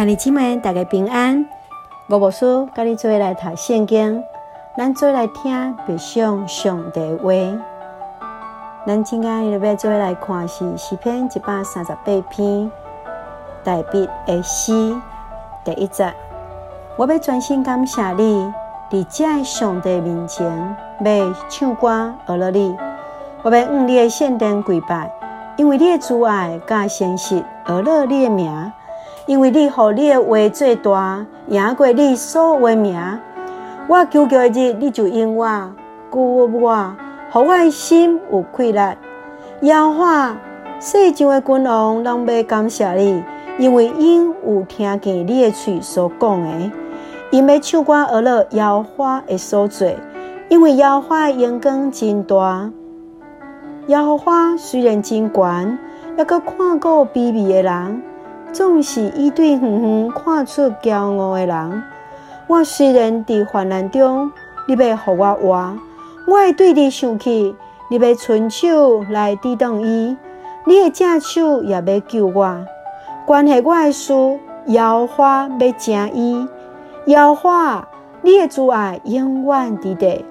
兄弟姊妹，大家平安。我无叔跟你做来读圣经，咱做来听别上上帝话。咱今日要做来看是诗篇一百三十八篇，大笔的诗第一节。我要专心感谢你，伫这上帝面前要唱歌而乐你。我要用你的圣殿跪拜，因为你的慈爱甲诚实而乐你的名。因为你互你的话最大，赢过你所有的名。我求求的日，你就应我，鼓舞我，互我的心有快乐。摇花世上的君王拢要感谢你，因为因有听见你的嘴所讲的，因要唱歌而乐摇花的所做，因为摇花的阳光真大。摇花虽然真悬，也阁看过卑微的人。总是伊对远远看出骄傲的人。我虽然伫患难中，你要互我活；我会对你生气，你要伸手来抵挡伊。你的正手也要救我。关系我的事，摇花要正伊。摇花，你的慈爱永远伫地。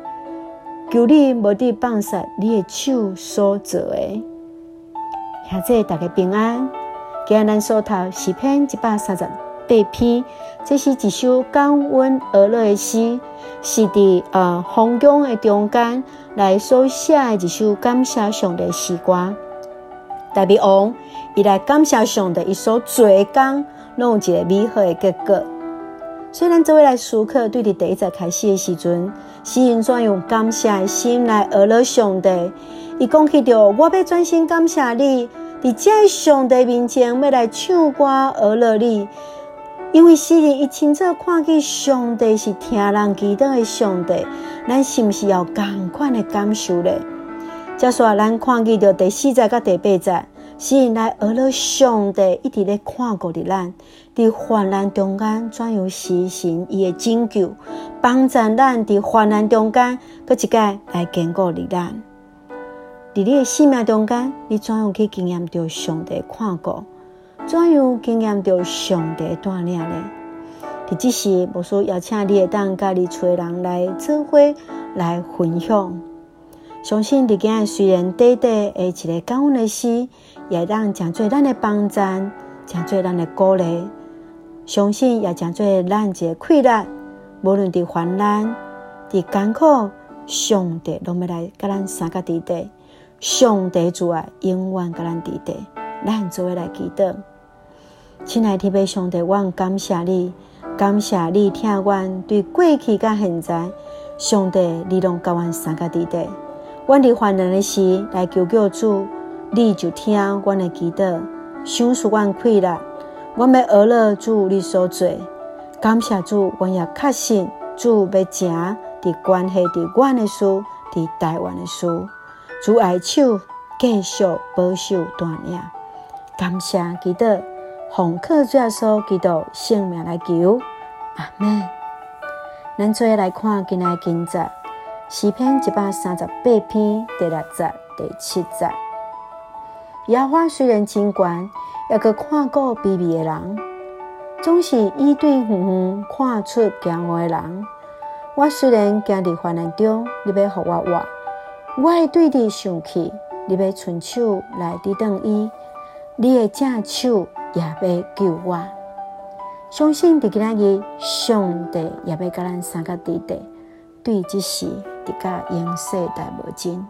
求你无伫放下你的手所做的。现在大家平安。今日咱所读诗篇一百三十八篇，这是一首感恩而乐的诗，是伫呃风光的中间来所写的一首感谢上帝的诗歌。大比王伊来感谢上帝，伊所做工拢有一个美好的结果。虽然作为来思考，对伫第一节开始的时阵，诗人怎用感谢的心来而乐上帝？伊讲起着，我要专心感谢你。伫这上帝面前要来唱歌而乐你，因为诗人伊清楚看见上帝是听人祈祷的上帝，咱是毋是要共款的感受呢？再说咱看见着第四节甲第八节，诗人来而乐上帝一直咧看顾着咱，伫患难中间怎样实行伊的拯救，帮助咱伫患难中间，搁一个来坚固着咱。伫你的生命中间，你怎样去经验到上帝看顾？怎样经验到上帝带领呢？伫即时，无需邀请你会当甲你厝人来做伙来分享。相信伫今虽然短短的一个感恩的诗，也当讲做咱的帮赞，讲做咱的鼓励。相信也讲做咱一个快乐。无论伫患难、伫艰苦，上帝拢要来甲咱三个地带。上帝主啊，永远甲咱伫地，咱做伙来祈祷。亲爱的天父上帝，我感谢你，感谢你听阮对过去甲现在，上帝你拢甲阮三个伫地。阮伫患难的时来求救主，你就听阮的祈祷，享受阮快乐。阮要学了主你所做，感谢主，阮也确信主要行伫关系伫阮的事，伫台湾的事。主爱手继续保守锻炼，感谢基督，奉靠主耶稣基督性命来求，阿门。咱再来看今日经节，诗篇一百三十八篇第六节、第七节。野花虽然真悬，也阁看过卑微的人，总是以对远远看出骄傲的人。我虽然行伫患难中，你要互我活。我会对你生气，你要伸手来抵挡伊，你的正手也要救我。相信伫今日，上帝也要甲咱三个弟弟对即时，伫甲永世代无尽。